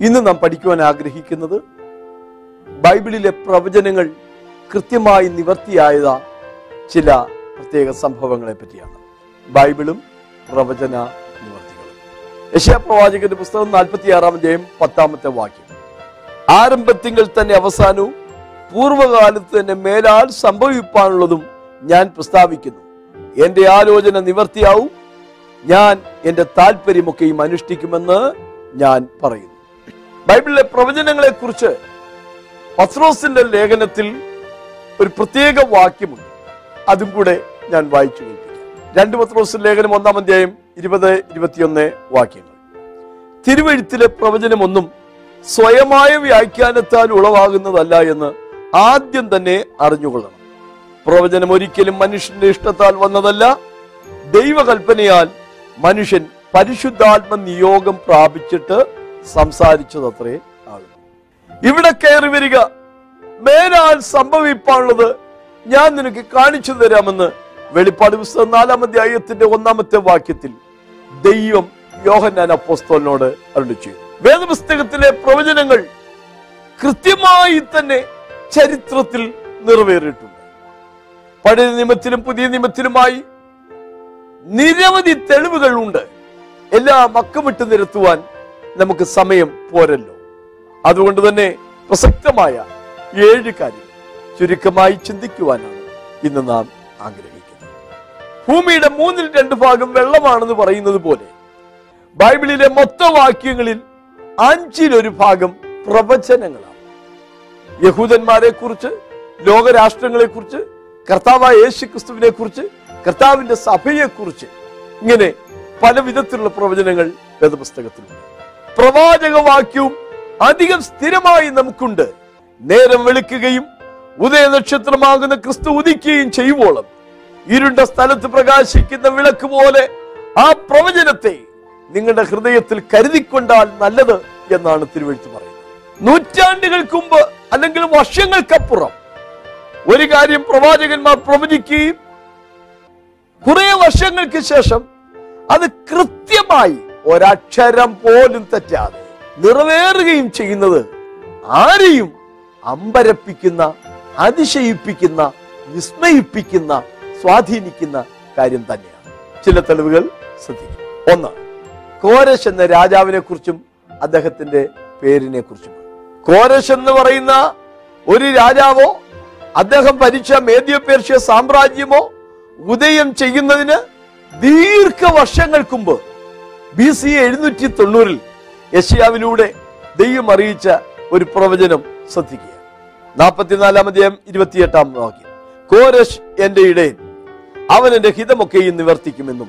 ഇന്ന് നാം പഠിക്കുവാൻ ആഗ്രഹിക്കുന്നത് ബൈബിളിലെ പ്രവചനങ്ങൾ കൃത്യമായി നിവർത്തിയായത ചില പ്രത്യേക സംഭവങ്ങളെ പറ്റിയാണ്. ബൈബിളും പ്രവചന നിവർത്തികളും. യശയാ പ്രവാചകന്റെ പുസ്തകം നാൽപ്പത്തി ആറാം അധ്യായം പത്താമത്തെ വാക്യം. ആരംഭത്തിങ്കൾ തന്നെ അവസാനവും പൂർവകാലത്ത് തന്നെ മേലാൽ സംഭവിപ്പാനുള്ളതും ഞാൻ പ്രസ്താവിക്കുന്നു. എന്റെ ആലോചന നിവർത്തിയാവും. ഞാൻ എന്റെ താല്പര്യമൊക്കെയും അനുഷ്ഠിക്കുമെന്ന് ഞാൻ പറയുന്നു. ബൈബിളിലെ പ്രവചനങ്ങളെ കുറിച്ച് പത്രോസിന്റെ ലേഖനത്തിൽ ഒരു പ്രത്യേക വാക്യമുണ്ട്. അതും കൂടെ ഞാൻ വായിച്ചു കേൾപ്പിക്കാം രണ്ട് പത്രോസിന്റെ ലേഖനം ഒന്നാം അധ്യായം ഇരുപത് ഇരുപത്തിയൊന്ന് വാക്യങ്ങൾ. തിരുവഴുത്തിലെ പ്രവചനമൊന്നും സ്വയമായ വ്യാഖ്യാനത്താൽ ഉളവാകുന്നതല്ല എന്ന് ആദ്യം തന്നെ അറിഞ്ഞുകൊള്ളണം. പ്രവചനം ഒരിക്കലും മനുഷ്യന്റെ ഇഷ്ടത്താൽ വന്നതല്ല. ദൈവകൽപ്പനയാൽ മനുഷ്യൻ പരിശുദ്ധാത്മ നിയോഗം പ്രാപിച്ചിട്ട് സംസാരിച്ചതത്രേ ആകുന്നു ഇവിടെ കയറി വരിക. മേലാൽ സംഭവിപ്പാനുള്ളത് ഞാൻ നിനക്ക് കാണിച്ചു തരാമെന്ന് വെളിപ്പാട് പുസ്തകം നാലാം അധ്യായത്തിന്റെ ഒന്നാമത്തെ വാക്യത്തിൽ ദൈവം യോഹന്നാൻ അപ്പോസ്തോലിനോട് അരുളി ചെയ്തു. വേദപുസ്തകത്തിലെ പ്രവചനങ്ങൾ കൃത്യമായി തന്നെ ചരിത്രത്തിൽ നിറവേറിയിട്ടുണ്ട്. പഴയ നിയമത്തിലും പുതിയ നിയമത്തിലുമായി നിരവധി തെളിവുകൾ ഉണ്ട് എല്ലാം അക്കമിട്ട് നിരത്തുവാൻ നമുക്ക് സമയം പോരല്ലോ. അതുകൊണ്ട് തന്നെ പ്രസക്തമായ ഏഴ് കാര്യം ചുരുക്കമായി ചിന്തിക്കുവാനാണ് ഇന്ന് നാം ആഗ്രഹിക്കുന്നത്. ഭൂമിയുടെ മൂന്നിൽ രണ്ട് ഭാഗം വെള്ളമാണെന്ന് പറയുന്നത് പോലെ ബൈബിളിലെ മൊത്ത വാക്യങ്ങളിൽ അഞ്ചിലൊരു ഭാഗം പ്രവചനങ്ങളാണ്. യഹൂദന്മാരെ കുറിച്ച് ലോകരാഷ്ട്രങ്ങളെ കുറിച്ച് കർത്താവായ യേശു ക്രിസ്തുവിനെ കുറിച്ച് കർത്താവിന്റെ സഭയെക്കുറിച്ച് ഇങ്ങനെ പല വിധത്തിലുള്ള പ്രവചനങ്ങൾ വേദപുസ്തകത്തിലുണ്ട്. പ്രവാചക വാക്യവും അധികം സ്ഥിരമായി നമുക്കുണ്ട്. നേരം വെളുക്കുകയും ഉദയനക്ഷത്രമാകുന്ന ക്രിസ്തു ഉദിക്കുകയും ചെയ്യുവോളം ഇരുണ്ട സ്ഥലത്ത് പ്രകാശിക്കുന്ന വിളക്ക് പോലെ ആ പ്രവചനത്തെ നിങ്ങളുടെ ഹൃദയത്തിൽ കരുതിക്കൊണ്ടാൽ നല്ലത് എന്നാണ് തിരുവഴുത്ത് പറയുന്നത്. നൂറ്റാണ്ടുകൾക്ക് മുമ്പ് അല്ലെങ്കിൽ വർഷങ്ങൾക്കപ്പുറം ഒരു കാര്യം പ്രവാചകന്മാർ പ്രവചിക്കുകയും കുറെ വർഷങ്ങൾക്ക് ശേഷം അത് കൃത്യമായി ഒരക്ഷരം പോലും തെറ്റാതെ നിറവേറുകയും ചെയ്യുന്നത് ആരെയും അമ്പരപ്പിക്കുന്ന അതിശയിപ്പിക്കുന്ന വിസ്മയിപ്പിക്കുന്ന സ്വാധീനിക്കുന്ന കാര്യം തന്നെയാണ്. ചില തെളിവുകൾ ശ്രദ്ധിക്കും. ഒന്ന് കോരശ് എന്ന രാജാവിനെ കുറിച്ചും അദ്ദേഹത്തിന്റെ പേരിനെ കുറിച്ചും കോരശ് എന്ന് പറയുന്ന ഒരു രാജാവോ അദ്ദേഹം ഭരിച്ച മേദ്യ പേർഷ്യ സാമ്രാജ്യമോ ഉദയം ചെയ്യുന്നതിന് ദീർഘ വർഷങ്ങൾക്ക് മുമ്പ് ബി സി എഴുന്നൂറ്റി തൊണ്ണൂറിൽ യഷ്യാവിലൂടെ ദൈവം അറിയിച്ച ഒരു പ്രവചനം ശ്രദ്ധിക്കുക. നാൽപ്പത്തിനാലാം അധ്യായം ഇരുപത്തിയെട്ടാം വാക്യം. കോരശ് എന്റെ ഇടയൻ അവൻ എന്റെ ഹിതമൊക്കെയും നിവർത്തിക്കുമെന്നും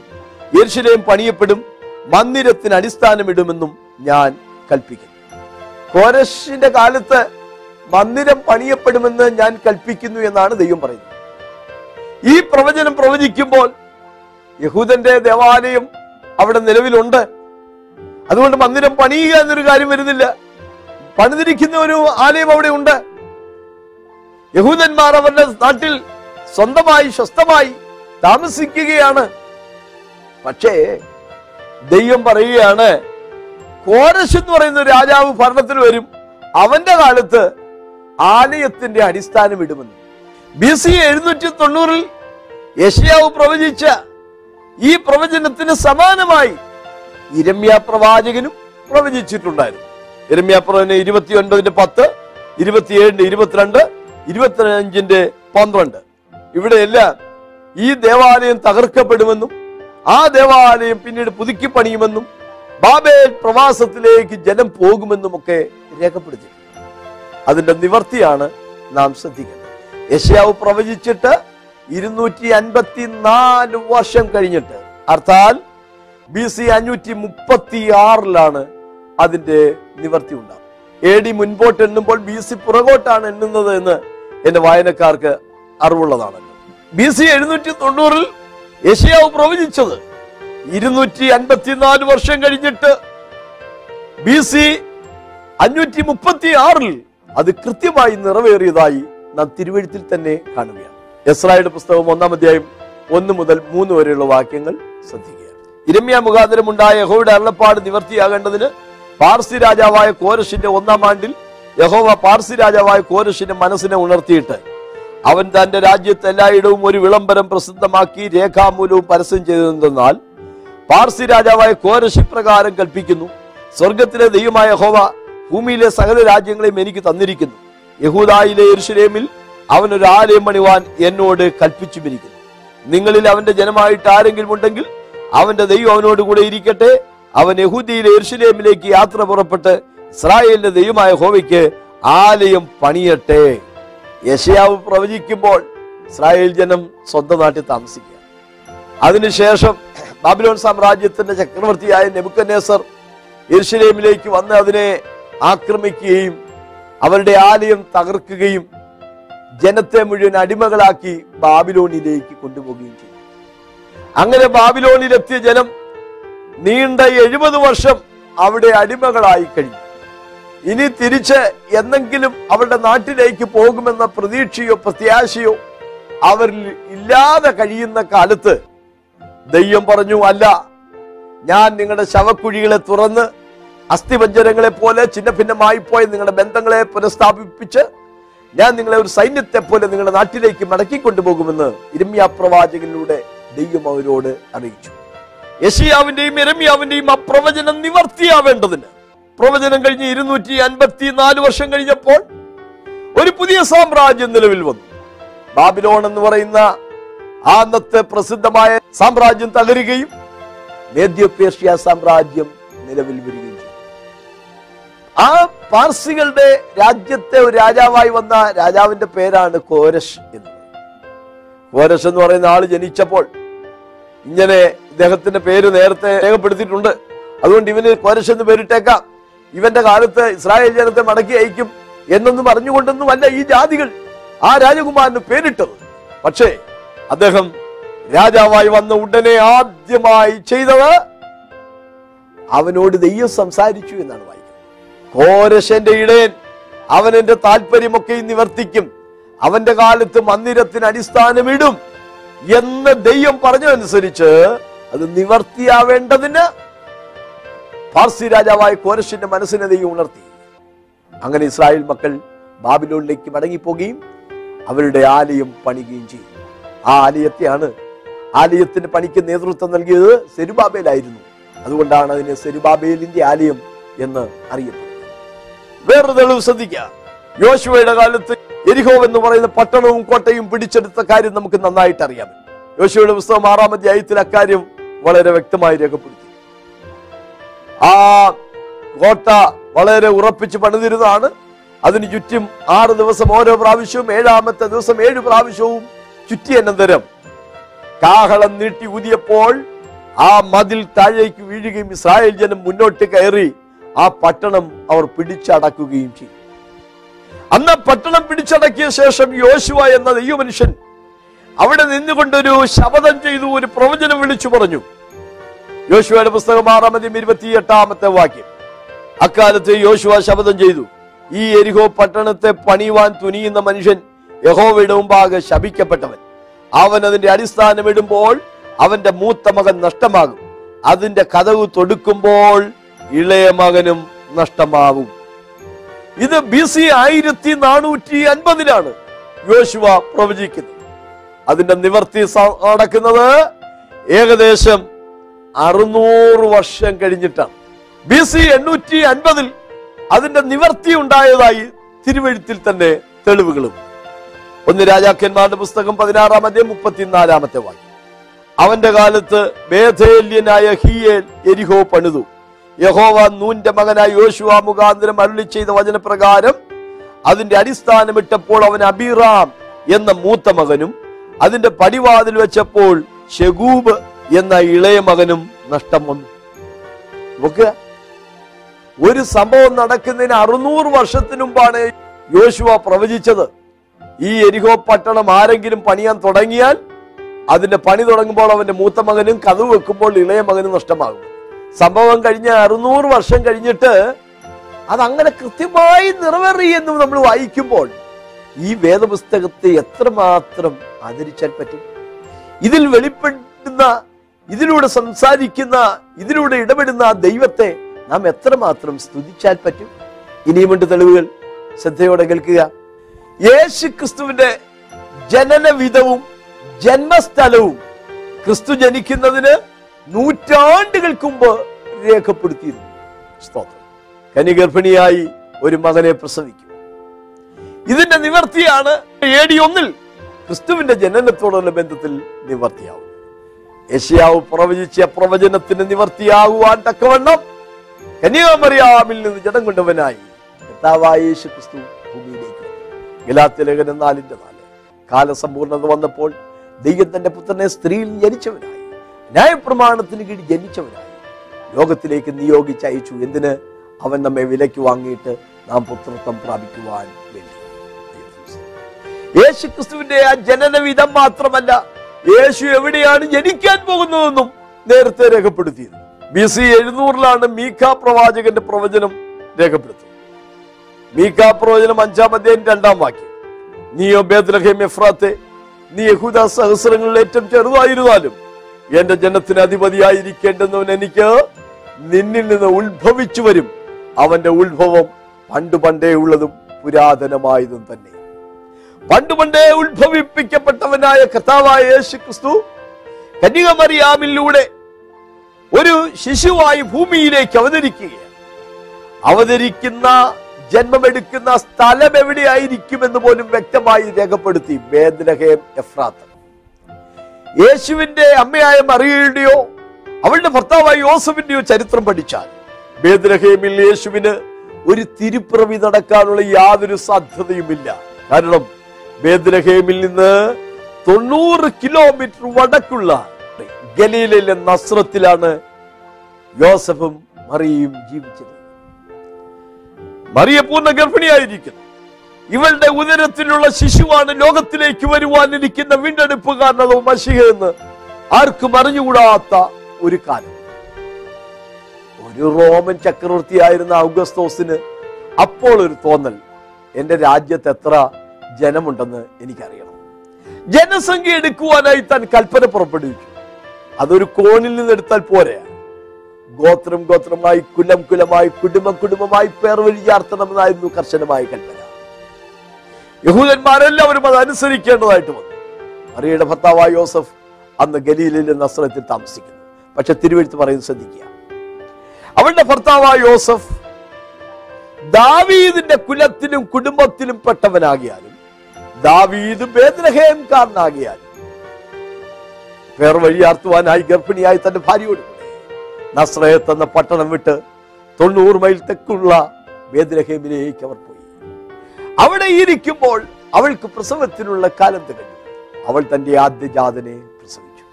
യർഷിലേയും പണിയപ്പെടും മന്ദിരത്തിന് അടിസ്ഥാനമിടുമെന്നും ഞാൻ കൽപ്പിക്കുന്നു. കോരശിന്റെ കാലത്ത് മന്ദിരം പണിയപ്പെടുമെന്ന് ഞാൻ കൽപ്പിക്കുന്നു എന്നാണ് ദൈവം പറയുന്നത്. ഈ പ്രവചനം പ്രവചിക്കുമ്പോൾ യഹൂദന്റെ ദേവാലയം അവിടെ നിലവിലുണ്ട്. അതുകൊണ്ട് മന്ദിരം പണിയുക എന്നൊരു കാര്യം വരുന്നില്ല. പണിതിരിക്കുന്ന ഒരു ആലയം അവിടെ ഉണ്ട്. യഹൂദന്മാർ അവരുടെ നാട്ടിൽ സ്വന്തമായി സ്വസ്ഥമായി താമസിക്കുകയാണ്. പക്ഷേ ദൈവം പറയുകയാണ് കോരശ് എന്ന് പറയുന്ന രാജാവ് ഭരണത്തിൽ വരും. അവന്റെ കാലത്ത് ആലയത്തിന്റെ അടിസ്ഥാനം ഇടുമെന്ന്. ബി സി എഴുന്നൂറ്റി തൊണ്ണൂറിൽ യഷ്യാവ് പ്രവചിച്ച ഈ പ്രവചനത്തിന് സമാനമായി ഇരമ്യ പ്രവാചകനും പ്രവചിച്ചിട്ടുണ്ടായിരുന്നു. ഇരമ്യ പ്രവചനം ഇരുപത്തി ഒൻപതിന്റെ പത്ത് ഇരുപത്തിയേഴിന്റെ ഇരുപത്തിരണ്ട് ഇരുപത്തിയഞ്ചിന്റെ പന്ത്രണ്ട്. ഇവിടെയെല്ലാം ഈ ദേവാലയം തകർക്കപ്പെടുമെന്നും ആ ദേവാലയം പിന്നീട് പുതുക്കി പണിയുമെന്നും ബാബേൽ പ്രവാസത്തിലേക്ക് ജനം പോകുമെന്നും ഒക്കെ രേഖപ്പെടുത്തിയിട്ടുണ്ട്. അതിന്റെ നിവർത്തിയാണ് നാം ശ്രദ്ധിക്കുന്നത് യശയാവ് പ്രവചിച്ചിട്ട് ഇരുന്നൂറ്റി അൻപത്തി നാല് വർഷം കഴിഞ്ഞിട്ട്. അർത്ഥാൽ ബി സി അഞ്ഞൂറ്റി മുപ്പത്തി ആറിലാണ് അതിന്റെ നിവർത്തി ഉണ്ടാകും എ ഡി മുൻപോട്ട് എണ്ണുമ്പോൾ ബി സി പുറകോട്ടാണ് എണ്ണുന്നത് എന്ന് എന്റെ വായനക്കാർക്ക് അറിവുള്ളതാണല്ലോ. ബി സി എഴുന്നൂറ്റി തൊണ്ണൂറിൽ യശയാവ് പ്രവചിച്ചത് ഇരുന്നൂറ്റി അൻപത്തിനാല് വർഷം കഴിഞ്ഞിട്ട് ബി സി അഞ്ഞൂറ്റി മുപ്പത്തി ആറിൽ അത് കൃത്യമായി നിറവേറിയതായി നാം തിരുവഴുത്തിൽ തന്നെ കാണുകയാണ്. എസ്രായുടെ പുസ്തകം ഒന്നാം അധ്യായം ഒന്ന് മുതൽ മൂന്ന് വരെയുള്ള വാക്യങ്ങൾ ശ്രദ്ധിക്കുക. ഇരമ്യ മുഖാന്തരം ഉണ്ടായ യഹോയുടെ അരുളപ്പാട് നിവർത്തിയാകേണ്ടതിന് പാർസി രാജാവായ കോരശിന്റെ ഒന്നാം ആണ്ടിൽ യഹോവ പാർസി രാജാവായ കോരശിന്റെ മനസ്സിനെ ഉണർത്തിയിട്ട് അവൻ തന്റെ രാജ്യത്ത് എല്ലായിടവും ഒരു വിളംബരം പ്രസിദ്ധമാക്കി രേഖാമൂലവും പരസ്യം ചെയ്തെന്നാൽ പാർസി രാജാവായ കോരശി പ്രകാരം കൽപ്പിക്കുന്നു സ്വർഗത്തിലെ ദൈവമായ ഹോവ ഭൂമിയിലെ സകല രാജ്യങ്ങളെയും എനിക്ക് തന്നിരിക്കുന്നു. യഹൂദായിലെ യെരുശലേമിൽ അവൻ ഒരു ആലയം പണിവാൻ എന്നോട് കൽപ്പിച്ചുമിരിക്കുന്നു. നിങ്ങളിൽ അവന്റെ ജനമായിട്ട് ആരെങ്കിലും ഉണ്ടെങ്കിൽ അവന്റെ ദൈവം അവനോട് കൂടെ ഇരിക്കട്ടെ. അവൻ യഹൂദിയിലെ എർഷലേമിലേക്ക് യാത്ര പുറപ്പെട്ട് ഇസ്രായേലിന്റെ ദൈവമായ ഹോവയ്ക്ക് ആലയം പണിയട്ടെ. യശയാവ് പ്രവചിക്കുമ്പോൾ ഇസ്രായേൽ ജനം സ്വന്തം നാട്ടിൽ താമസിക്കുക. അതിനുശേഷം ബാബിലോൺ സാമ്രാജ്യത്തിന്റെ ചക്രവർത്തിയായ നെബുക്കനേസർ എർഷലേമിലേക്ക് വന്ന് അതിനെ ആക്രമിക്കുകയും അവരുടെ ആലയം തകർക്കുകയും ജനത്തെ മുഴുവൻ അടിമകളാക്കി ബാബിലോണിലേക്ക് കൊണ്ടുപോവുകയും ചെയ്തു. അങ്ങനെ ബാബിലോണിലെത്തിയ ജനം നീണ്ട എഴുപത് വർഷം അവിടെ അടിമകളായി കഴിഞ്ഞു. ഇനി തിരിച്ച് എന്നെങ്കിലും അവരുടെ നാട്ടിലേക്ക് പോകുമെന്ന പ്രതീക്ഷയോ പ്രത്യാശയോ അവരിൽ ഇല്ലാതെ കഴിയുന്ന കാലത്ത് ദൈവം പറഞ്ഞു അല്ല ഞാൻ നിങ്ങളുടെ ശവക്കുഴികളെ തുറന്ന് അസ്ഥിവഞ്ചനങ്ങളെ പോലെ ചിന്ന ഭിന്നമായി പോയ നിങ്ങളുടെ ബന്ധങ്ങളെ പുനഃസ്ഥാപിപ്പിച്ച് ഞാൻ നിങ്ങളെ ഒരു സൈന്യത്തെ പോലെ നിങ്ങളുടെ നാട്ടിലേക്ക് മടക്കി കൊണ്ടുപോകുമെന്ന് ഇരമ്യ പ്രവാചകനിലൂടെ ദൈവം അവരോട് അറിയിച്ചു. യശിയാവിന്റെയും ഇരമ്യാവിന്റെയും ആ പ്രവചനം നിവർത്തിയാവേണ്ടതിന്. പ്രവചനം കഴിഞ്ഞ് ഇരുന്നൂറ്റി അൻപത്തി നാല് വർഷം കഴിഞ്ഞപ്പോൾ ഒരു പുതിയ സാമ്രാജ്യം നിലവിൽ വന്നു. ബാബിലോൺ എന്ന് പറയുന്ന ആ അന്നത്തെ പ്രസിദ്ധമായ സാമ്രാജ്യം തകരുകയും മേദ്യോപേഷ്യ സാമ്രാജ്യം നിലവിൽ വരികയും ആ പാർസികളുടെ രാജ്യത്തെ ഒരു രാജാവായി വന്ന രാജാവിന്റെ പേരാണ് കോരശ് എന്ന്. കോരശ് എന്ന് പറയുന്ന ആൾ ജനിച്ചപ്പോൾ ഇങ്ങനെ ഇദ്ദേഹത്തിന്റെ പേര് നേരത്തെ രേഖപ്പെടുത്തിയിട്ടുണ്ട്. അതുകൊണ്ട് ഇവന് കോരശ് എന്ന് പേരിട്ടേക്കാം. ഇവന്റെ കാലത്ത് ഇസ്രായേൽ ജനത്തെ മടക്കി അയക്കും എന്നൊന്നും അറിഞ്ഞുകൊണ്ടൊന്നുമല്ല ഈ ജാതികൾ ആ രാജകുമാരന് പേരിട്ടത്. പക്ഷേ അദ്ദേഹം രാജാവായി വന്ന ഉടനെ ആദ്യമായി ചെയ്തത് അവനോട് ദൈവം സംസാരിച്ചു എന്നാണ് വായിക്കുന്നത് കോരശന്റെ ഇടയൻ. അവൻ എന്റെ താല്പര്യമൊക്കെ നിവർത്തിക്കും അവന്റെ കാലത്ത് മന്ദിരത്തിന് അടിസ്ഥാനമിടും എന്ന് ദൈവം പറഞ്ഞതനുസരിച്ച് അത് നിവർത്തിയാവേണ്ടതിന് പാർസി രാജാവായ കോരശിന്റെ മനസ്സിനെ ദൈവം ഉണർത്തി. അങ്ങനെ ഇസ്രായേൽ മക്കൾ ബാബിലോണിലേക്ക് മടങ്ങിപ്പോകുകയും അവരുടെ ആലയം പണിയുകയും ചെയ്തു. ആ ആലയത്തെയാണ് ആലയത്തിന് പണിക്ക് നേതൃത്വം നൽകിയത് സെരുബാബേലായിരുന്നു. അതുകൊണ്ടാണ് അതിനെ സെരുബാബേലിന്റെ ആലയം എന്ന് അറിയപ്പെടുന്നത് വേറൊരു തെളിവ് ശ്രദ്ധിക്കുക യോശുവയുടെ കാലത്ത് എരിഹോ എന്ന് പറയുന്ന പട്ടണവും കോട്ടയും പിടിച്ചെടുത്ത കാര്യം നമുക്ക് നന്നായിട്ട് അറിയാം. യോശുവയുടെ പുസ്തകം ആറാം അധ്യായത്തിൽ അക്കാര്യം വളരെ വ്യക്തമായി രേഖപ്പെടുത്തി. ആ കോട്ട വളരെ ഉറപ്പിച്ച് പണിതിരുന്നതാണ്. അതിന് ചുറ്റും ആറ് ദിവസം ഓരോ പ്രാവശ്യവും ഏഴാമത്തെ ദിവസം ഏഴ് പ്രാവശ്യവും ചുറ്റി അനന്തരം കാഹളം നീട്ടി ഊതിയപ്പോൾ ആ മതിൽ താഴേക്ക് വീഴുകയും ഇസ്രായേൽ ജനം മുന്നോട്ട് കയറി ആ പട്ടണം അവർ പിടിച്ചടക്കുകയും ചെയ്തു. അന്ന് പട്ടണം പിടിച്ചടക്കിയ ശേഷം യോശുവ എന്ന ദൈവമനുഷ്യൻ അവിടെ നിന്നുകൊണ്ടൊരു ശപഥം ചെയ്തു ഒരു പ്രവചനം വിളിച്ചു പറഞ്ഞു. യോശുവയുടെ പുസ്തകം ആറാമതിയും ഇരുപത്തി എട്ടാമത്തെ വാക്യം. അക്കാലത്ത് യോശുവ ശപഥം ചെയ്തു. ഈ എരിഹോ പട്ടണത്തെ പണിയുവാൻ തുനിയുന്ന മനുഷ്യൻ യഹോവയുടെ മുമ്പാകെ ശപിക്കപ്പെട്ടവൻ. അവൻ അതിന്റെ അടിസ്ഥാനം ഇടുമ്പോൾ അവന്റെ മൂത്ത മകൻ നഷ്ടമാകും. അതിന്റെ കഥവ് തൊടുക്കുമ്പോൾ ഇളയ മകനും നഷ്ടമാവും ഇത് ബി സി ആയിരത്തി നാനൂറ്റി അൻപതിലാണ് യോശുവ പ്രവചിക്കുന്നത്. അതിന്റെ നിവർത്തി നടക്കുന്നത് ഏകദേശം അറുന്നൂറ് വർഷം കഴിഞ്ഞിട്ടാണ്. ബി സി എണ്ണൂറ്റി അൻപതിൽ അതിന്റെ നിവർത്തി ഉണ്ടായതായി തിരുവഴുത്തിൽ തന്നെ തെളിവുകളും. ഒന്ന് രാജാക്കന്മാരുടെ പുസ്തകം പതിനാറാം അധ്യായം മുപ്പത്തിനാലാമത്തെ വാക്യം. അവന്റെ കാലത്ത് ബേഥേല്യനായ ഹിയേൽ എരിഹോ പണിതു. യഹോവ നൂന്റെ മകനായ യോശുവ മുഖാന്തരം അരുളി ചെയ്ത വചനപ്രകാരം അതിന്റെ അടിസ്ഥാനമിട്ടപ്പോൾ അവൻ അബിറാം എന്ന മൂത്ത മകനും അതിന്റെ പടിവാതിൽ വെച്ചപ്പോൾ ഷെഗൂബ് എന്ന ഇളയ മകനും നഷ്ടം വന്നു. ഒരു സംഭവം നടക്കുന്നതിന് അറുന്നൂറ് വർഷത്തിനു മുമ്പാണ് യോശുവ പ്രവചിച്ചത്. ഈ എരിഹോ പട്ടണം ആരെങ്കിലും പണിയാൻ തുടങ്ങിയാൽ അതിന്റെ പണി തുടങ്ങുമ്പോൾ അവന്റെ മൂത്ത മകനും കഥവ് വെക്കുമ്പോൾ ഇളയ മകനും നഷ്ടമാകും. സംഭവം കഴിഞ്ഞ അറുന്നൂറ് വർഷം കഴിഞ്ഞിട്ട് അതങ്ങനെ കൃത്യമായി നിറവേറി എന്ന് നമ്മൾ വായിക്കുമ്പോൾ ഈ വേദപുസ്തകത്തെ എത്രമാത്രം ആദരിച്ചാൽ പറ്റും? ഇതിൽ വെളിപ്പെടുന്ന ഇതിലൂടെ സംസാരിക്കുന്ന ഇതിലൂടെ ഇടപെടുന്ന ദൈവത്തെ നാം എത്രമാത്രം സ്തുതിച്ചാൽ പറ്റും? ഇനിയുമുണ്ട് തെളിവുകൾ. ശ്രദ്ധയോടെ കേൾക്കുക. യേശു ക്രിസ്തുവിന്റെ ജനനവിധവും ജന്മസ്ഥലവും ക്രിസ്തു ജനിക്കുന്നതിന് നൂറ്റാണ്ടുകൾക്ക് മുമ്പ് രേഖപ്പെടുത്തിയിരുന്നു. സ്തോത്രം. കനിഗർഭിണിയായി ഒരു മകനെ പ്രസവിക്കും. ഇതിന്റെ നിവർത്തിയാണ് എ ഡി ഒന്നിൽ ക്രിസ്തുവിന്റെ ജനനത്തോടുള്ള ബന്ധത്തിൽ നിവർത്തിയാവും യശയാവ് പ്രവചിച്ച പ്രവചനത്തിന് നിവർത്തിയാകുവാൻ തക്കവണ്ണം കന്യാമറിയാമിൽ നിന്ന് ജടം കൊണ്ടവനായി കർത്താവായ യേശു ക്രിസ്തു ഭൂമിയിലേക്ക് വന്നു. ഗലാത്യ ലേഖനം നാലിന്റെ നാല്. കാലസമ്പൂർണത വന്നപ്പോൾ ദൈവത്തിന്റെ തന്റെ പുത്രനെ സ്ത്രീയിൽ ജനിച്ചവനായി ന്യായപ്രമാണത്തിന് കീഴിൽ ജനിച്ചവനായി. ലോകത്തിലേക്ക് നിയോഗിച്ച് അയച്ചു. എന്തിന്? അവൻ നമ്മെ വിലയ്ക്ക് വാങ്ങിയിട്ട് നാം പുത്രത്വം പ്രാപിക്കുവാൻ വേണ്ടി. യേശു ക്രിസ്തുവിന്റെ ആ ജനനവിധം മാത്രമല്ല യേശു എവിടെയാണ് ജനിക്കാൻ പോകുന്നതെന്നും നേരത്തെ രേഖപ്പെടുത്തിയത്. ബി സി എഴുന്നൂറിലാണ് മീഖ പ്രവാചകന്റെ പ്രവചനം രേഖപ്പെടുത്തുന്നത് മീഖ പ്രവചനം അഞ്ചാം അധ്യായം രണ്ടാം വാക്യം. നീയോ ബേദ്ലഹേം എഫ്രാത്തെ നീ യഹൂദ സഹസ്രങ്ങളിൽ ഏറ്റവും ചെറുതായിരുന്നാലും എന്റെ ജനത്തിന് അധിപതിയായിരിക്കേണ്ടുന്നവൻ എനിക്ക് നിന്നിൽ നിന്ന് ഉത്ഭവിച്ചു വരും. അവന്റെ ഉത്ഭവം പണ്ട് പണ്ടേ ഉള്ളതും പുരാതനമായതും തന്നെ. പണ്ട് പണ്ടേ ഉത്ഭവിപ്പിക്കപ്പെട്ടവനായ കർത്താവായ യേശു ക്രിസ്തു കന്യകമറിയാമിലൂടെ ഒരു ശിശുവായി ഭൂമിയിലേക്ക് അവതരിക്കുകയാണ്. അവതരിക്കുന്ന ജന്മമെടുക്കുന്ന സ്ഥലം എവിടെയായിരിക്കുമെന്ന് പോലും വ്യക്തമായി രേഖപ്പെടുത്തി വേദനഹേം എഫ്രാത്ത്. യേശുവിന്റെ അമ്മയായ മറിയയുടെയോ അവളുടെ ഭർത്താവായ യോസഫിന്റെയോ ചരിത്രം പഠിച്ചാൽ ബേദ്രഹേമിൽ യേശുവിന് ഒരു തിരുപ്പിറവി നടക്കാനുള്ള യാതൊരു സാധ്യതയുമില്ല. കാരണം ബേദ്രഹേമിൽ നിന്ന് തൊണ്ണൂറ് കിലോമീറ്റർ വടക്കുള്ള ഗലീലയിലെ നസ്രത്തിലാണ് യോസഫും മറിയയും ജീവിച്ചത്. മറിയ പൂർണ ഗർഭിണിയായിരിക്കുന്നു. ഇവളുടെ ഉദരത്തിലുള്ള ശിശുവാണ് ലോകത്തിലേക്ക് വരുവാനിരിക്കുന്ന കാരണവും മഷിഹ എന്ന് ആർക്കും അറിഞ്ഞുകൂടാത്ത ഒരു കാലം. ഒരു റോമൻ ചക്രവർത്തിയായിരുന്ന ഔഗസ്തോസിന് അപ്പോൾ ഒരു തോന്നൽ എന്റെ രാജ്യത്ത് എത്ര ജനമുണ്ടെന്ന് എനിക്കറിയണം. ജനസംഖ്യ എടുക്കുവാനായി താൻ കൽപ്പന പുറപ്പെടുവിച്ചു. അതൊരു കോണിൽ നിന്ന് എടുത്താൽ പോരെ. ഗോത്രം ഗോത്രമായി കുലം കുലമായി കുടുംബം കുടുംബമായി പേർ വഴി ചാർത്തണമെന്നായിരുന്നു കർശനമായ കൽപ്പന. യഹൂദന്മാരെല്ലാവരും അത് അനുസരിക്കേണ്ടതായിട്ട് വന്നു. മറിയയുടെ ഭർത്താവായ യോസഫ് അന്ന് ഗലീലിലെ നസ്രത്തിൽ താമസിക്കുന്നു. പക്ഷെ തിരുവഴുത്ത് പറയുന്നത് ശ്രദ്ധിക്കുക. അവളുടെ ഭർത്താവായ യോസഫ് ദാവീദിന്റെ കുലത്തിലും കുടുംബത്തിലും പെട്ടവനാകിയാലും ദാവീദ് ബേദ്രഹേംകാരനാകിയാലും പേർ വഴിയാർത്തുവാനായി ഗർഭിണിയായി തന്റെ ഭാര്യയോട് നസ്രയത്ത് എന്ന പട്ടണം വിട്ട് തൊണ്ണൂറ് മൈൽ തെക്കുള്ള ബേദ്രഹേമിലേക്ക് അവർ അവിടെ ഇരിക്കുമ്പോൾ അവൾക്ക് പ്രസവത്തിനുള്ള കാലം തികഞ്ഞു. അവൾ തന്റെ ആദ്യജാതനെ പ്രസവിച്ചു.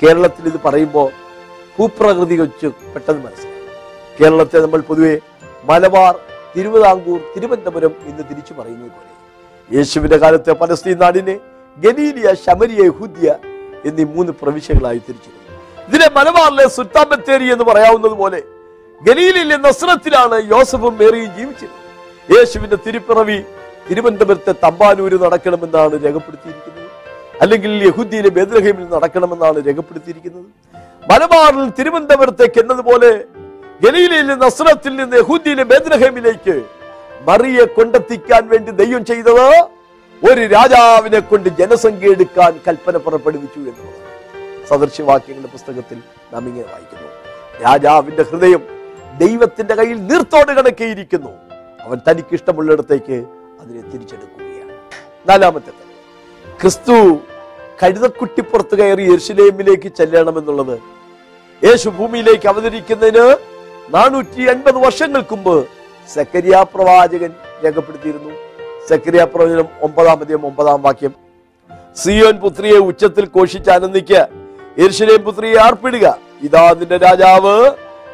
കേരളത്തിൽ ഇത് പറയുമ്പോൾ ഭൂപ്രകൃതി വെച്ച് പെട്ടെന്ന് മനസ്സിലാവും കേരളത്തെ നമ്മൾ പൊതുവെ മലബാർ തിരുവിതാംകൂർ തിരുവനന്തപുരം എന്ന് തിരിച്ചു പറയുന്നത് പോലെ. യേശുവിന്റെ കാലത്തെ പലസ്തീൻ നാടിനെ ഗലീലിയ ശമരിയ ഹുദ്യ എന്നീ മൂന്ന് പ്രവിശ്യകളായി തിരിച്ചിരുന്നു ഇതിനെ മലബാറിലെ സുൽത്താൻ ബത്തേരി എന്ന് പറയാവുന്നത് പോലെ ഗലീലിലെ നസ്രത്തിലാണ് യോസഫും മേറിയും ജീവിച്ചത് യേശുവിന്റെ തിരുപ്പിറവി തിരുവനന്തപുരത്തെ തമ്പാനൂര് നടക്കണമെന്നാണ് രേഖപ്പെടുത്തിയിരിക്കുന്നത്. അല്ലെങ്കിൽ യഹുദ്ദിയിലെ ബേദ്രഹീമിൽ നടക്കണമെന്നാണ് രേഖപ്പെടുത്തിയിരിക്കുന്നത്. മലബാറിൽ തിരുവനന്തപുരത്തേക്ക് എന്നതുപോലെ ഗലീലയിലെ നസ്രത്തിൽ നിന്ന് യഹൂദിയിലെ ബേദ്രഹേമിലേക്ക് മറിയെ കൊണ്ടെത്തിക്കാൻ വേണ്ടി ദൈവം ചെയ്തത് ഒരു രാജാവിനെ കൊണ്ട് ജനസംഖ്യ എടുക്കാൻ കൽപ്പന പുറപ്പെടുവിച്ചു എന്നുള്ളത് സദൃശ്യവാക്യങ്ങളുടെ പുസ്തകത്തിൽ നാം ഇങ്ങനെ വായിക്കുന്നു. രാജാവിന്റെ ഹൃദയം ദൈവത്തിന്റെ കയ്യിൽ നീർത്തോട് കണക്കിയിരിക്കുന്നു. അവൻ തനിക്ക് ഇഷ്ടമുള്ളിടത്തേക്ക് അതിനെ തിരിച്ചെടുക്കുകയാണ്. നാലാമത്തെ. ക്രിസ്തു കഴുതക്കുട്ടിപ്പുറത്ത് കയറി യെരുശലേമിലേക്ക് ചെല്ലണമെന്നുള്ളത് യേശു ഭൂമിയിലേക്ക് അവതരിക്കുന്നതിന് നാനൂറ്റി അൻപത് വർഷങ്ങൾക്ക് മുമ്പ് സക്കരിയ പ്രവാചകൻ രേഖപ്പെടുത്തിയിരുന്നു. സക്കരിയ പ്രവചനം ഒമ്പതാം അധികം ഒമ്പതാം വാക്യം. സിയോൻ പുത്രിയെ ഉച്ചത്തിൽ ഘോഷിച്ച് ആനന്ദിക്ക യെരുശലേം പുത്രിയെ ആർപ്പിടുക. ഇതാ നിന്റെ രാജാവ്.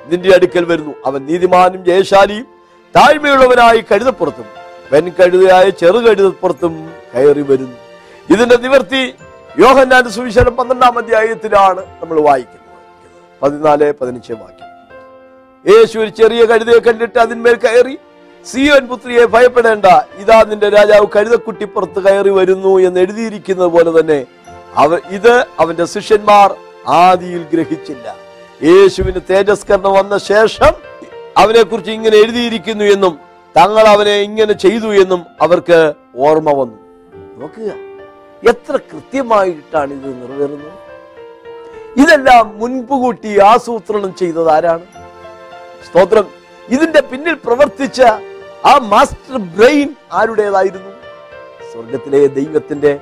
നിന്റെ അടുക്കൽ വരുന്നു. അവൻ നീതിമാനും ജയശാലിയും താഴ്മയുള്ളവനായി കഴുതപ്പുറത്തും വെൻകഴുതയായ ചെറുകഴുതപ്പുറത്തും കയറി വരുന്നു ഇതിന്റെ നിവർത്തി യോഹന്നാന്റെ സുവിശേഷം പന്ത്രണ്ടാം അധ്യായത്തിലാണ് നമ്മൾ വായിക്കുന്നത്. പതിനാല് പതിനഞ്ച് വാക്യം. യേശു ഒരു ചെറിയ കഴുതയെ കണ്ടിട്ട് അതിന്മേൽ കയറി സിയോൻ പുത്രിയെ ഭയപ്പെടേണ്ട ഇതാ നിന്റെ രാജാവ് കഴുതക്കുട്ടിപ്പുറത്ത് കയറി വരുന്നു എന്ന് എഴുതിയിരിക്കുന്നത് പോലെ തന്നെ അവ ഇത് അവന്റെ ശിഷ്യന്മാർ ആദിയിൽ ഗ്രഹിച്ചില്ല. യേശുവിന് തേജസ്കരണം വന്ന ശേഷം അവനെ കുറിച്ച് ഇങ്ങനെ എഴുതിയിരിക്കുന്നു എന്നും തങ്ങൾ അവനെ ഇങ്ങനെ ചെയ്തു എന്നും അവർക്ക് ഓർമ്മ വന്നു. നോക്കുക. എത്ര കൃത്യമായിട്ടാണ് ഇത് നിറവേറുന്നത്. ഇതെല്ലാം മുൻപ് കൂട്ടി ആസൂത്രണം ചെയ്തത് ആരാണ്? സ്തോത്രം. ഇതിന്റെ പിന്നിൽ പ്രവർത്തിച്ച ആ മാസ്റ്റർ ബ്രെയിൻ ആരുടേതായിരുന്നു? സ്വർഗത്തിലെ ദൈവത്തിന്റെ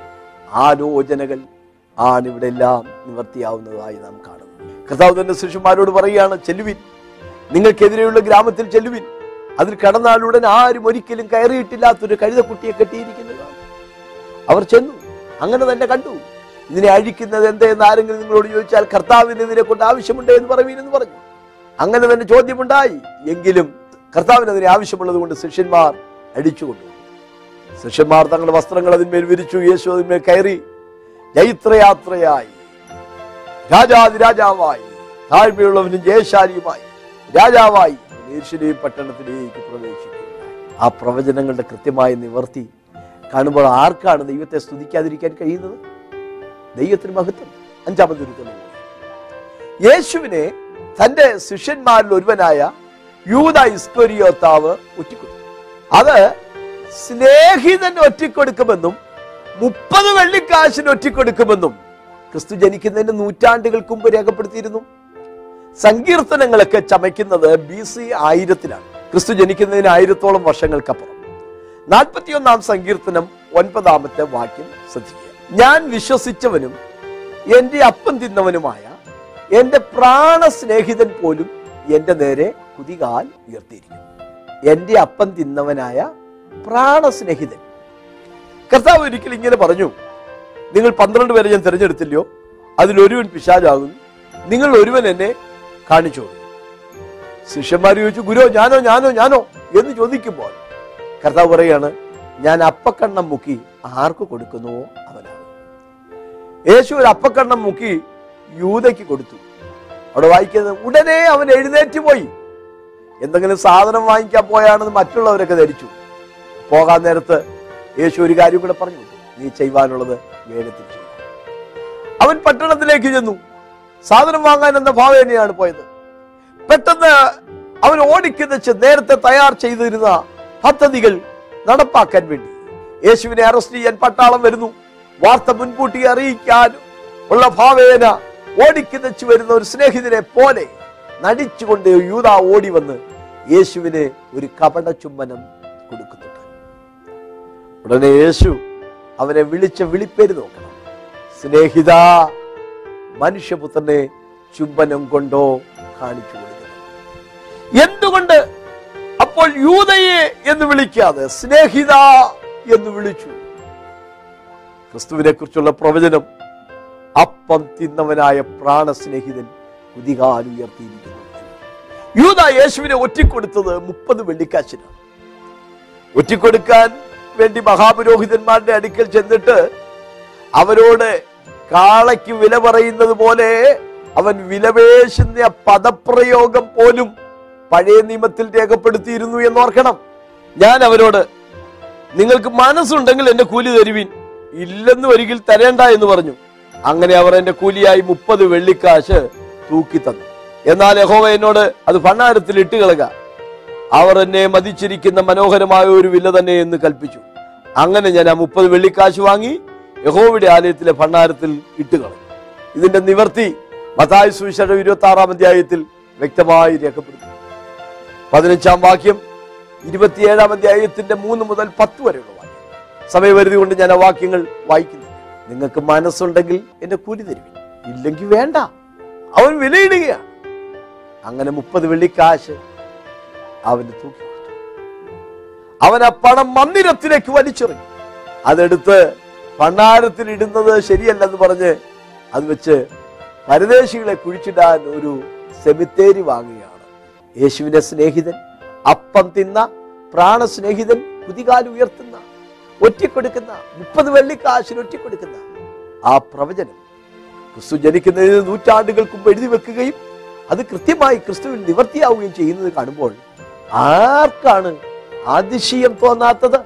ആലോചനകൾ ആണ് ഇവിടെ എല്ലാം നിവർത്തിയാവുന്നതായി നാം കാണുന്നു. കർത്താവ് തന്റെ ശിഷ്യന്മാരോട് പറയുകയാണ് ചെല്ലുവിൻ. നിങ്ങൾക്കെതിരെയുള്ള ഗ്രാമത്തിൽ ചെല്ലുവിൻ. അതിൽ കടന്നാലുടൻ ആരും ഒരിക്കലും കയറിയിട്ടില്ലാത്തൊരു കഴുതക്കുട്ടിയെ കെട്ടിയിരിക്കുന്നത്. അവർ ചെന്നു. അങ്ങനെ തന്നെ കണ്ടു. ഇതിനെ അഴിക്കുന്നത് എന്തെന്ന് ആരെങ്കിലും നിങ്ങളോട് ചോദിച്ചാൽ കർത്താവിന് ഇതിനെ കൊണ്ട് ആവശ്യമുണ്ട് എന്ന് പറയുവീനെന്ന് പറഞ്ഞു. അങ്ങനെ തന്നെ ചോദ്യമുണ്ടായി. എങ്കിലും കർത്താവിന് അതിനെ ആവശ്യമുള്ളത് കൊണ്ട് ശിഷ്യന്മാർ അടിച്ചുകൊണ്ടു ശിഷ്യന്മാർ തങ്ങളുടെ വസ്ത്രങ്ങൾ അതിന്മേൽ വിരിച്ചു യേശു അതിന്മേൽ കയറി. ജൈത്രയാത്രയായി. രാജാതിരാജാവായി. താഴ്മയുള്ളവനും ജയശാലിയുമായി. രാജാവായി യേശുലേം പട്ടണത്തിലേക്ക് പ്രവേശിക്കുക ആ പ്രവചനങ്ങളുടെ കൃത്യമായ നിവർത്തി കാണുമ്പോൾ ആർക്കാണ് ദൈവത്തെ സ്തുതിക്കാതിരിക്കാൻ കഴിയുന്നത്? ദൈവത്തിന് മഹത്വം. അഞ്ചാമത് ഒരു യേശുവിനെ തന്റെ ശിഷ്യന്മാരിൽ ഒരുവനായ യൂത ഇസ്കൊരിയോത്താവ് ഒറ്റിക്കൊടുത്തു. അത് സ്നേഹിതൻ ഒറ്റിക്കൊടുക്കുമെന്നും മുപ്പത് വെള്ളിക്കാശിന് ഒറ്റിക്കൊടുക്കുമെന്നും ക്രിസ്തു ജനിക്കുന്നതിന് നൂറ്റാണ്ടുകൾക്ക് മുമ്പ് രേഖപ്പെടുത്തിയിരുന്നു. സങ്കീർത്തനങ്ങളൊക്കെ ചമയ്ക്കുന്നത് ബി സി ആയിരത്തിലാണ്. ക്രിസ്തു ജനിക്കുന്നതിന് ആയിരത്തോളം വർഷങ്ങൾക്കപ്പുറം. നാൽപ്പത്തിയൊന്നാം സങ്കീർത്തനം ഒൻപതാമത്തെ വാക്യം ശ്രദ്ധിക്കുക. ഞാൻ വിശ്വസിച്ചവനും എന്റെ അപ്പം തിന്നവനുമായ എന്റെ പ്രാണസ്നേഹിതൻ പോലും എന്റെ നേരെ കുതികാൽ ഉയർത്തിയിരിക്കുന്നു. എന്റെ അപ്പം തിന്നവനായ പ്രാണസ്നേഹിതൻ. കർത്താവ് ഒരിക്കൽ ഇങ്ങനെ പറഞ്ഞു. നിങ്ങൾ പന്ത്രണ്ട് പേരെ ഞാൻ തിരഞ്ഞെടുത്തില്ലയോ? അതിലൊരുവൻ പിശാചാകുന്നു. നിങ്ങൾ ഒരുവൻ എന്നെ കാണിച്ചു കൊടുക്കും ശിഷ്യന്മാർ ചോദിച്ചു ഗുരു ഞാനോ ഞാനോ ഞാനോ? എന്ന് ചോദിക്കുമ്പോൾ കർത്താവ് പറയാണ് ഞാൻ അപ്പക്കണ്ണം മുക്കി ആർക്ക് കൊടുക്കുന്നുവോ അവനാണ്. യേശു ഒരു അപ്പക്കണ്ണം മുക്കി യൂതയ്ക്ക് കൊടുത്തു. അവിടെ വായിക്കുന്നത് ഉടനെ അവൻ എഴുന്നേറ്റ് പോയി. എന്തെങ്കിലും സാധനം വാങ്ങിക്കാൻ പോയാണെന്ന് മറ്റുള്ളവരൊക്കെ ധരിച്ചു. പോകാൻ നേരത്ത് യേശു ഒരു കാര്യം കൂടെ പറഞ്ഞു നീ ചെയ്യുവാനുള്ളത് വേഗത്തിൽ ചെയ്യും. അവൻ പട്ടണത്തിലേക്ക് ചെന്നു. സാധനം വാങ്ങാൻ എന്ന ഭാവേനയാണ് പോയത്. പെട്ടെന്ന് അവൻ ഓടിക്കുന്നിച്ച് നേരത്തെ തയ്യാർ ചെയ്തിരുന്ന പദ്ധതികൾ നടപ്പാക്കാൻ വേണ്ടി. യേശുവിനെ അറസ്റ്റ് ചെയ്യാൻ പട്ടാളം വരുന്നു. വാർത്ത മുൻകൂട്ടി അറിയിക്കാൻ ഉള്ള ഭാവേന ഓടിക്കുന്നിച്ച് വരുന്ന ഒരു സ്നേഹിതനെ പോലെ നടിച്ചുകൊണ്ട് യൂത ഓടി വന്ന് യേശുവിന് ഒരു കപട ചുംബനം കൊടുക്കുന്നുണ്ട്. ഉടനെ യേശു അവനെ വിളിച്ച വിളിപ്പേര് നോക്കണം. സ്നേഹിത മനുഷ്യപുത്രനെ ചുംബനം കൊണ്ടോ കാണിച്ചു കൊടുക്കുന്നത് എന്തുകൊണ്ട് അപ്പോൾ യൂതയെ എന്ന് വിളിക്കാതെ സ്നേഹിത എന്ന് വിളിച്ചു? ക്രിസ്തുവിനെ കുറിച്ചുള്ള പ്രവചനം അപ്പം തിന്നവനായ പ്രാണസ്നേഹിതൻ കുതികാലുയർത്തിയിരിക്കുന്നു യൂത യേശുവിനെ ഒറ്റിക്കൊടുത്തത് മുപ്പത് വെള്ളിക്കാശിനാണ്. ഒറ്റിക്കൊടുക്കാൻ വേണ്ടി മഹാപുരോഹിതന്മാരുടെ അടുക്കൽ ചെന്നിട്ട് അവരോട് കാളയ്ക്ക് വില പറയുന്നത് പോലെ അവൻ വിലപേശുന്ന പദപ്രയോഗം പോലും പഴയ നിയമത്തിൽ രേഖപ്പെടുത്തിയിരുന്നു എന്ന് ഓർക്കണം ഞാൻ അവരോട് നിങ്ങൾക്ക് മനസ്സുണ്ടെങ്കിൽ എന്റെ കൂലി തരുവിൻ. ഇല്ലെന്ന് ഒരിക്കൽ തരേണ്ട എന്ന് പറഞ്ഞു. അങ്ങനെ അവർ എന്റെ കൂലിയായി മുപ്പത് വെള്ളിക്കാശ് തൂക്കി തന്നു. എന്നാൽ യഹോവ എന്നോട് അത് ഭണ്ണാരത്തിൽ ഇട്ട് കളക. അവർ എന്നെ മതിച്ചിരിക്കുന്ന മനോഹരമായ ഒരു വില തന്നെ എന്ന് കൽപ്പിച്ചു. അങ്ങനെ ഞാൻ ആ മുപ്പത് വെള്ളിക്കാശ് വാങ്ങി യഹോവയുടെ ആലയത്തിലെ ഭണ്ണാരത്തിൽ ഇട്ട് കളഞ്ഞു. ഇതിന്റെ നിവർത്തി മതായ സുവിശേഷം ഇരുപത്തി ആറാം അധ്യായത്തിൽ വ്യക്തമായി രേഖപ്പെടുത്തി പതിനഞ്ചാം വാക്യം ഇരുപത്തിയേഴാം അധ്യായത്തിന്റെ മൂന്ന് മുതൽ പത്ത് വരെയുള്ള വാക്യം സമയപരിധി കൊണ്ട് ഞാൻ ആ വാക്യങ്ങൾ വായിക്കുന്നു. നിങ്ങൾക്ക് മനസ്സുണ്ടെങ്കിൽ എന്നെ കൂലി തരുവിൻ. ഇല്ലെങ്കിൽ വേണ്ട. അവൻ വിലയിടുകയാണ്. അങ്ങനെ മുപ്പത് വെള്ളിക്കാശ് അവന് തൂക്കി. അവൻ ആ പണം മന്ദിരത്തിലേക്ക് വലിച്ചെറിഞ്ഞു. അതെടുത്ത് ഭണ്ണാരത്തിൽ ഇടുന്നത് ശരിയല്ലെന്ന് പറഞ്ഞ് അത് വെച്ച് പരദേശികളെ കുഴിച്ചിടാൻ ഒരു സെമിത്തേരി വാങ്ങുകയാണ്. യേശുവിനെ സ്നേഹിതൻ അപ്പം തിന്ന പ്രാണസ്നേഹിതൻ കുതികാൽ ഉയർത്തുന്ന ഒറ്റിക്കൊടുക്കുന്ന മുപ്പത് വെള്ളിക്കാശിന് ഒറ്റിക്കൊടുക്കുന്ന ആ പ്രവചനം ക്രിസ്തു ജനിക്കുന്നതിന് നൂറ്റാണ്ടുകൾക്ക് മുമ്പ് എഴുതി വെക്കുകയും അത് കൃത്യമായി ക്രിസ്തുവിൽ നിവർത്തിയാവുകയും ചെയ്യുന്നത് കാണുമ്പോൾ ആർക്കാണ് അതിശയം തോന്നാത്തത്?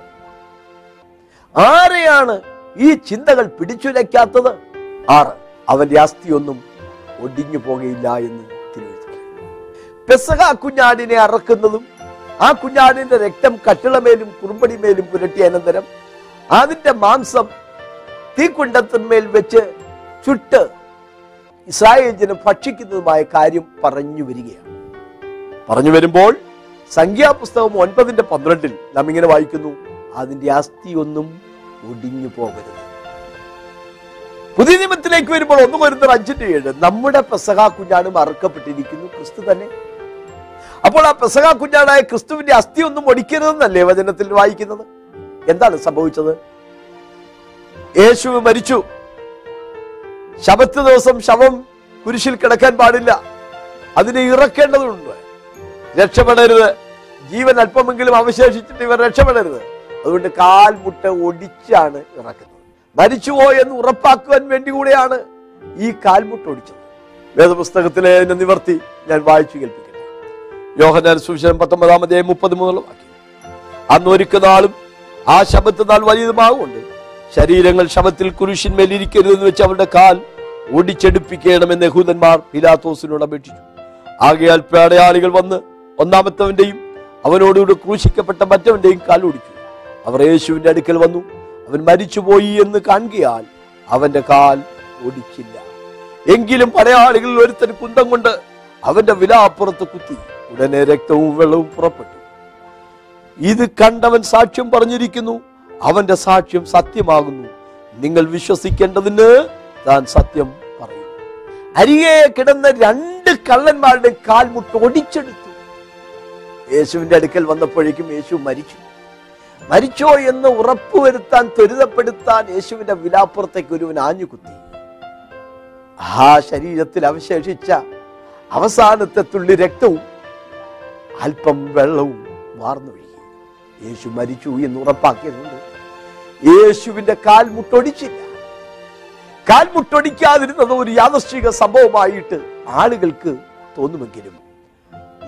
ആരെയാണ് ഈ ചിന്തകൾ പിടിച്ചുലയ്ക്കാത്തത്? ആറ് അവന്റെ അസ്ഥിയൊന്നും ഒടിഞ്ഞു പോകുകയില്ല എന്ന് തിരുവചനം പെസക കുഞ്ഞാടിനെ അറക്കുന്നതും ആ കുഞ്ഞാടിന്റെ രക്തം കട്ടിളമേലും കുറുമ്പടിമേലും പുരട്ടിയ അനന്തരം അതിന്റെ മാംസം തീക്കുണ്ടത്തിന്മേൽ വെച്ച് ചുട്ട് ഇസ്രായേൽ ഭക്ഷിക്കുന്നതുമായ കാര്യം പറഞ്ഞു വരികയാണ്. പറഞ്ഞു വരുമ്പോൾ സംഖ്യാപുസ്തകം ഒൻപതിന്റെ പന്ത്രണ്ടിൽ നാം ഇങ്ങനെ വായിക്കുന്നു അതിന്റെ അസ്ഥി ഒന്നും ഒടിഞ്ഞു പോകരുത്. പുതിയ നിയമത്തിലേക്ക് വരുമ്പോൾ ഒന്ന് വരുന്ന അഞ്ചിന്റെ ഏഴ്. നമ്മുടെ പെസക കുഞ്ഞാണ് മറക്കപ്പെട്ടിരിക്കുന്നു ക്രിസ്തു തന്നെ. അപ്പോൾ ആ പെസക കുഞ്ഞാടായ ക്രിസ്തുവിന്റെ അസ്ഥി ഒന്നും ഒടിക്കരുതെന്നല്ലേ വചനത്തിൽ വായിക്കുന്നത്? എന്താണ് സംഭവിച്ചത്? യേശു മരിച്ചു. ശബത്ത് ദിവസം ശവം കുരിശിൽ കിടക്കാൻ പാടില്ല. അതിനെ ഇറക്കേണ്ടതുണ്ട്. രക്ഷപ്പെടരുത്. ജീവൻ അല്പമെങ്കിലും അവശേഷിച്ചിട്ട് ഇവർ രക്ഷപ്പെടരുത്. അതുകൊണ്ട് കാൽമുട്ട ഒടിച്ചാണ് ഇറക്കുന്നത്. മരിച്ചുപോയെന്ന് എന്ന് ഉറപ്പാക്കുവാൻ വേണ്ടി കൂടെയാണ് ഈ കാൽമുട്ട ഒടിച്ചത്. വേദപുസ്തകത്തിലെ അതിന്റെ നിവർത്തി ഞാൻ വായിച്ചു കേൾപ്പിക്കട്ടെ. യോഹനാൻ സുവിശേഷം പത്തൊമ്പതാമതേ മുപ്പത് മുതൽ വാക്യം. അന്ന് ഒരുക്ക നാളും ആ ശബത്ത് നാൾ വലിയതുമാകൊണ്ട് ശരീരങ്ങൾ ശബത്തിൽ കുരിശിന്മേൽ ഇരിക്കരുതെന്ന് വെച്ച് അവരുടെ കാൽ ഒടിച്ചെടുപ്പിക്കണമെന്ന് യഹൂദന്മാർ പിലാത്തോസിനോട് അപേക്ഷിച്ചു. ആകയാൽ പേടയാളികൾ വന്ന് ഒന്നാമത്തവന്റെയും അവനോടുകൂടി ക്രൂശിക്കപ്പെട്ട മറ്റവന്റെയും കാൽ ഒടിച്ചു. അവർ യേശുവിന്റെ അടുക്കൽ വന്നു. അവൻ മരിച്ചുപോയി എന്ന് കാണുകയാൽ അവന്റെ കാൽ ഒടിച്ചില്ല എങ്കിലും പടയാളികളിൽ ഒരുത്തൻ കുന്തം കൊണ്ട് അവന്റെ വിലാപ്പുറത്ത് കുത്തി. ഉടനെ രക്തവും വെള്ളവും പുറപ്പെട്ടു. ഇത് കണ്ടവൻ സാക്ഷ്യം പറഞ്ഞിരിക്കുന്നു. അവന്റെ സാക്ഷ്യം സത്യമാകുന്നു. നിങ്ങൾ വിശ്വസിക്കേണ്ടതിന് താൻ സത്യം പറയും. അരികെ കിടന്ന രണ്ട് കള്ളന്മാരുടെ കാൽമുട്ട് ഒടിച്ചെടുത്തു. യേശുവിന്റെ അടുക്കൽ വന്നപ്പോഴേക്കും യേശു മരിച്ചു. മരിച്ചോ എന്ന് ഉറപ്പുവരുത്താൻ ത്വരിതപ്പെടുത്താൻ യേശുവിന്റെ വിലാപ്പുറത്തേക്ക് ഒരുവൻ ആഞ്ഞുകുത്തി. ആ ശരീരത്തിൽ അവശേഷിച്ച അവസാനത്തെ തുള്ളി രക്തവും അല്പം വെള്ളവും വാർന്നൊഴുകി. യേശു മരിച്ചു എന്ന് ഉറപ്പാക്കിയതുകൊണ്ട് യേശുവിന്റെ കാൽ മുട്ടൊടിച്ചില്ല. കാൽ മുട്ടൊടിക്കാതിരുന്നത് ഒരു യാദർശിക സംഭവമായിട്ട് ആളുകൾക്ക് തോന്നുമെങ്കിലും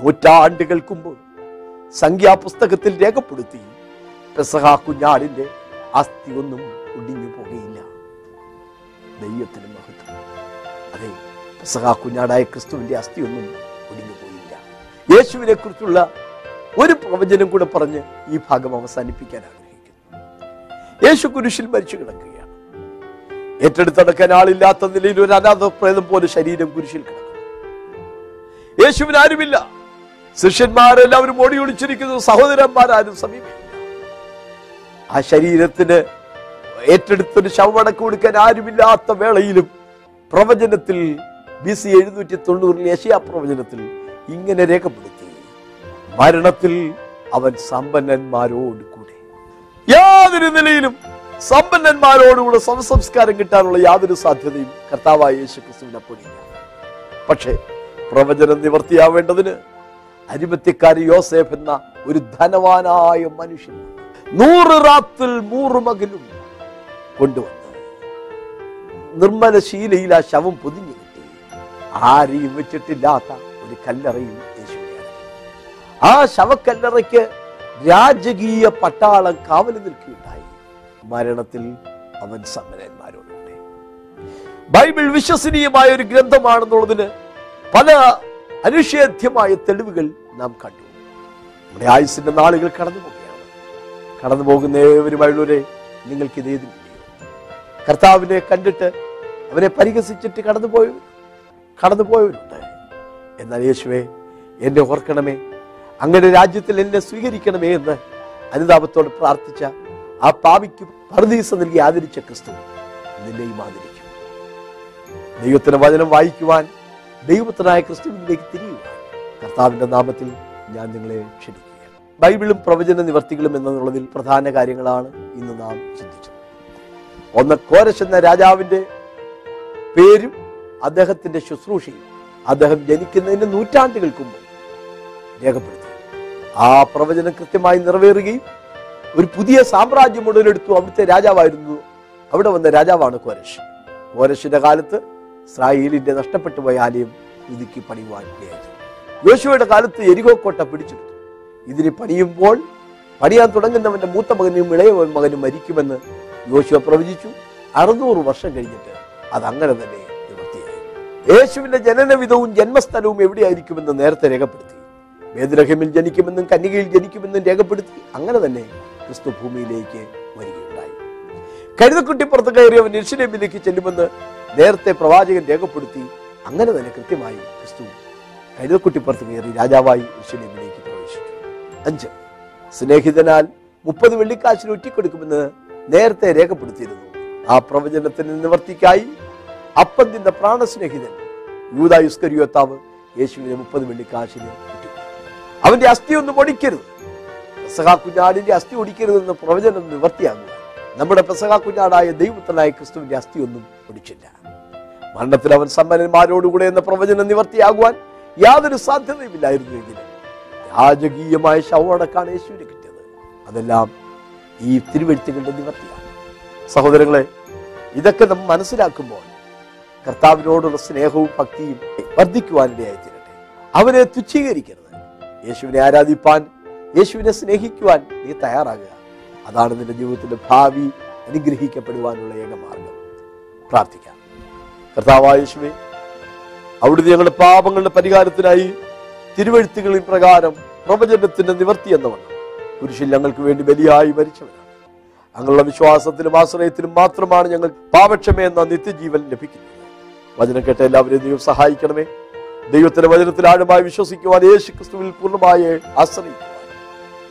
നൂറ്റാണ്ടുകൾക്ക് മുമ്പ് സംഖ്യാപുസ്തകത്തിൽ രേഖപ്പെടുത്തി പെസഹ കുഞ്ഞാടിന്റെ അസ്ഥി ഒന്നും ഒടിഞ്ഞു പോകുകയില്ല ദൈവത്തിന് മഹത്വം. അതെ പെസഹ കുഞ്ഞാടായ ക്രിസ്തുവിന്റെ അസ്ഥി ഒന്നും ഒടിഞ്ഞു പോയില്ല. യേശുവിനെ കുറിച്ചുള്ള ഒരു പ്രവചനം കൂടെ പറഞ്ഞ് ഈ ഭാഗം അവസാനിപ്പിക്കാൻ ആഗ്രഹിക്കുന്നു. യേശു കുരിശിൽ മരിച്ചു കിടക്കുകയാണ്. ഏറ്റെടുത്തടക്കാൻ ആളില്ലാത്ത നിലയിൽ ഒരു അനാഥ പ്രേതം പോലെ ശരീരം കുരിശിൽ കിടക്കുന്നു. യേശുവിനാരുമില്ല ശിഷ്യന്മാരെല്ലാവരും ഓടി ഒളിച്ചിരിക്കുന്നു. സഹോദരന്മാരാരും സമീപിക്കില്ല ആ ശരീരത്തിന് ഏറ്റെടുത്തൊരു ശവമടക്കം കൊടുക്കാൻ ആരുമില്ലാത്ത വേളയിലും പ്രവചനത്തിൽ ബി സി എഴുന്നൂറ്റി തൊണ്ണൂറിൽ യശയാ പ്രവചനത്തിൽ ഇങ്ങനെ രേഖപ്പെടുത്തി. മരണത്തിൽ അവൻ സമ്പന്നന്മാരോട് കൂടെ. യാതൊരു നിലയിലും സമ്പന്നന്മാരോടുകൂടെ സംസ്കാരം കിട്ടാനുള്ള യാതൊരു സാധ്യതയും കർത്താവായ യേശു ക്രിസ്തുവിനെ പൊടിയില്ല പക്ഷേ പ്രവചനം നിവർത്തിയാവേണ്ടതിന് അരിമത്യക്കാരി യോസേഫ് എന്ന ഒരു ധനവാനായ മനുഷ്യൻ നൂറ് റാത്തിൽ നൂറ് മകനും കൊണ്ടുവന്നു. നിർമ്മല ശീലയിൽ ആ ശവം പൊതിഞ്ഞു കിട്ടി. ആരെയും വെച്ചിട്ടില്ലാത്ത ഒരു കല്ലറയിൽ യേശു. ആ ശവക്കല്ലറയ്ക്ക് രാജകീയ പട്ടാളം കാവൽ നിൽക്കുകയുണ്ടായി. മരണത്തിൽ അവൻ സമ്മനന്മാരോടുണ്ട് ബൈബിൾ വിശ്വസനീയമായ ഒരു ഗ്രന്ഥമാണെന്നുള്ളതിന് പല അനുഷേധ്യമായ തെളിവുകൾ നാം കണ്ടു. നമ്മുടെ ആയുസിന്റെ നാളുകൾ കടന്നു പോവുകയാണ് കടന്നു പോകുന്ന ഏവരുമായുള്ളവരെ നിങ്ങൾക്ക് ഇതേതില്ലയോ കർത്താവിനെ കണ്ടിട്ട് അവരെ പരിഹസിച്ചിട്ട് കടന്നുപോയവർ കടന്നുപോയവരുണ്ട് എന്നാൽ യേശുവേ എന്നെ ഓർക്കണമേ. അങ്ങനെ രാജ്യത്തിൽ എന്നെ സ്വീകരിക്കണമേ എന്ന് അനുതാപത്തോട് പ്രാർത്ഥിച്ച ആ പാവിക്ക് പർദീസ നൽകി ആദരിച്ച ക്രിസ്തു നിന്നെയും ആദരിക്കും. ദൈവത്തിന്റെ വചനം വായിക്കുവാൻ ദൈവത്തിനായ ക്രിസ്തുവിനിലേക്ക് തിരിയുവാൻ കർത്താവിന്റെ നാമത്തിൽ ഞാൻ നിങ്ങളെ ക്ഷണിക്കുകയാണ് ബൈബിളും പ്രവചന നിവർത്തികളും എന്നുള്ളതിൽ പ്രധാന കാര്യങ്ങളാണ് ഇന്ന് നാം ചിന്തിച്ചത്. ഒന്ന് കോരശ് എന്ന രാജാവിന്റെ പേരും അദ്ദേഹത്തിന്റെ ശുശ്രൂഷയും അദ്ദേഹം ജനിക്കുന്നതിന് നൂറ്റാണ്ടുകൾക്ക് മുമ്പ് രേഖപ്പെടുത്തി. ആ പ്രവചനം കൃത്യമായി നിറവേറുകയും ഒരു പുതിയ സാമ്രാജ്യം ഉടലെടുത്തു അവിടുത്തെ രാജാവായിരുന്നു. അവിടെ വന്ന രാജാവാണ് കോരശ് കോരശിന്റെ കാലത്ത് ഇസ്രായേലിന്റെ നഷ്ടപ്പെട്ടു പോയ ആലയം പുതുക്കി പണിയുവാൻ യോശുവയുടെ കാലത്ത് എരികോക്കോട്ട പിടിച്ചെടുത്തു. ഇതിന് പണിയുമ്പോൾ പണിയാൻ തുടങ്ങുന്നവന്റെ മൂത്ത മകനും ഇളയ മകനും മരിക്കുമെന്ന് യോശുവ പ്രവചിച്ചു. അറുന്നൂറ് വർഷം കഴിഞ്ഞിട്ട് അത് അങ്ങനെ തന്നെ നിവൃത്തിയായി യേശുവിന്റെ ജനനവിധവും ജന്മസ്ഥലവും എവിടെയായിരിക്കുമെന്ന് നേരത്തെ രേഖപ്പെടുത്തി. വേദരഹിമിൽ ജനിക്കുമെന്നും കന്യകയിൽ ജനിക്കുമെന്നും രേഖപ്പെടുത്തി അങ്ങനെ തന്നെ ക്രിസ്തു ഭൂമിയിലേക്ക് വരികയുണ്ടായി. കഴുതക്കുട്ടി പുറത്ത് കയറിയവൻ യെരുശലേമിലേക്ക് ചെല്ലുമെന്ന് നേരത്തെ പ്രവാചകൻ രേഖപ്പെടുത്തി. അങ്ങനെ തന്നെ കൃത്യമായി ക്രിസ്തു കഴുതക്കുട്ടി പുറത്ത് കയറി രാജാവായി പ്രവേശിച്ചു അഞ്ച്. സ്നേഹിതനാൽ മുപ്പത് വെള്ളിക്കാശിന് ഒറ്റിക്കൊടുക്കുമെന്ന് നേരത്തെ രേഖപ്പെടുത്തിയിരുന്നു. ആ പ്രവചനത്തിന് നിവർത്തിക്കായി അപ്പം തിന്ന പ്രാണസ്നേഹിതൻ യൂത യുസ്കരിയോത്താവ് യേശുവിനെ മുപ്പത് വെള്ളിക്കാശിന് അവന്റെ അസ്ഥി ഒന്നും ഒടിക്കരുത് പെസഹാ കുഞ്ഞാടിന്റെ അസ്ഥി ഒടിക്കരുതെന്ന് പ്രവചനം നിവർത്തിയാകുക നമ്മുടെ പെസഹാ കുഞ്ഞാടായ ദൈവത്തിനായ ക്രിസ്തുവിന്റെ അസ്ഥി ഒന്നും ഒടിച്ചില്ല മരണത്തിൽ അവൻ സമ്പന്നന്മാരോടുകൂടെ എന്ന പ്രവചനം നിവർത്തിയാകുവാൻ യാതൊരു സാധ്യതയുമില്ലായിരുന്നു സാധ്യതയുമില്ലായിരുന്നുവെങ്കിലും രാജകീയമായ ശവമടക്കാണ് യേശുവിനെ കിട്ടിയത്. അതെല്ലാം ഈ തിരുവെഴുത്തുകളുടെ നിവർത്തിയാണ്. സഹോദരങ്ങളെ ഇതൊക്കെ നമ്മൾ മനസ്സിലാക്കുമ്പോൾ കർത്താവിനോടുള്ള സ്നേഹവും ഭക്തിയും വർദ്ധിക്കുവാനിടയായി തീരട്ടെ. അവനെ തുച്ഛീകരിക്കരുത്. യേശുവിനെ ആരാധിപ്പാൻ യേശുവിനെ സ്നേഹിക്കുവാൻ നീ തയ്യാറാകുക. അതാണ് നിന്റെ ജീവിതത്തിന്റെ ഭാവി അനുഗ്രഹിക്കപ്പെടുവാനുള്ള ഏക മാർഗം. പ്രാർത്ഥിക്കാം. കർത്താവായ യേശുവേ അവിടുന്ന് ഞങ്ങളുടെ പാപങ്ങളുടെ പരിഹാരത്തിനായി തിരുവഴുത്തുകളിൻ പ്രകാരം പ്രവചനത്തിന്റെ നിവർത്തി എന്നവണ്ണം കുരിശിൽ ഞങ്ങൾക്ക് വേണ്ടി ബലിയായി മരിച്ചവരാണ് അങ്ങുള്ള വിശ്വാസത്തിലും ആശ്രയത്തിലും മാത്രമാണ് ഞങ്ങൾ പാപക്ഷമേ എന്ന നിത്യജീവൻ ലഭിക്കുന്നത്. വചനം കേട്ട എല്ലാവരെയും ദൈവം സഹായിക്കണമേ. ദൈവത്തിന്റെ വചനത്തിൽ ആഴമായി വിശ്വസിക്കുവാൻ യേശു ക്രിസ്തുവിൽ പൂർണമായി ആശ്രയിക്കുവാൻ.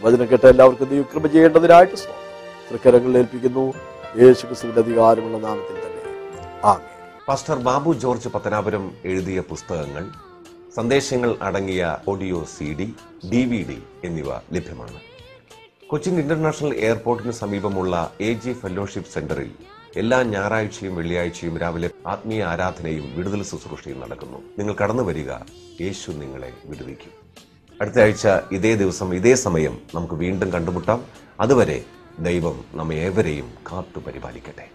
വചനം കേട്ട എല്ലാവർക്കും ദൈവം കൃപ ചെയ്യേണ്ടതിനായിട്ട് തൃക്കരങ്ങളിൽ ഏൽപ്പിക്കുന്നു യേശു ക്രിസ്തുവിന്റെ അധികാരമുള്ള നാമത്തിൽ തന്നെ. ആമേ പാസ്റ്റർ ബാബു ജോർജ് പത്തനാപുരം എഴുതിയ പുസ്തകങ്ങൾ സന്ദേശങ്ങൾ അടങ്ങിയ audio C D D V D എന്നിവ ലഭ്യമാണ്. കൊച്ചിൻ ഇന്റർനാഷണൽ എയർപോർട്ടിന് സമീപമുള്ള എ ജി ഫെലോഷിപ്പ് സെന്ററിൽ എല്ലാ ഞായറാഴ്ചയും വെള്ളിയാഴ്ചയും രാവിലെ ആത്മീയ ആരാധനയും വിടുതൽ ശുശ്രൂഷയും നടക്കുന്നു. നിങ്ങൾ കടന്നു വരിക യേശു നിങ്ങളെ വിടുവിക്കും. അടുത്ത ആഴ്ച ഇതേ ദിവസം ഇതേ സമയം നമുക്ക് വീണ്ടും കണ്ടുമുട്ടാം. അതുവരെ ദൈവം നമ്മെ ഏവരെയും കാത്തു പരിപാലിക്കട്ടെ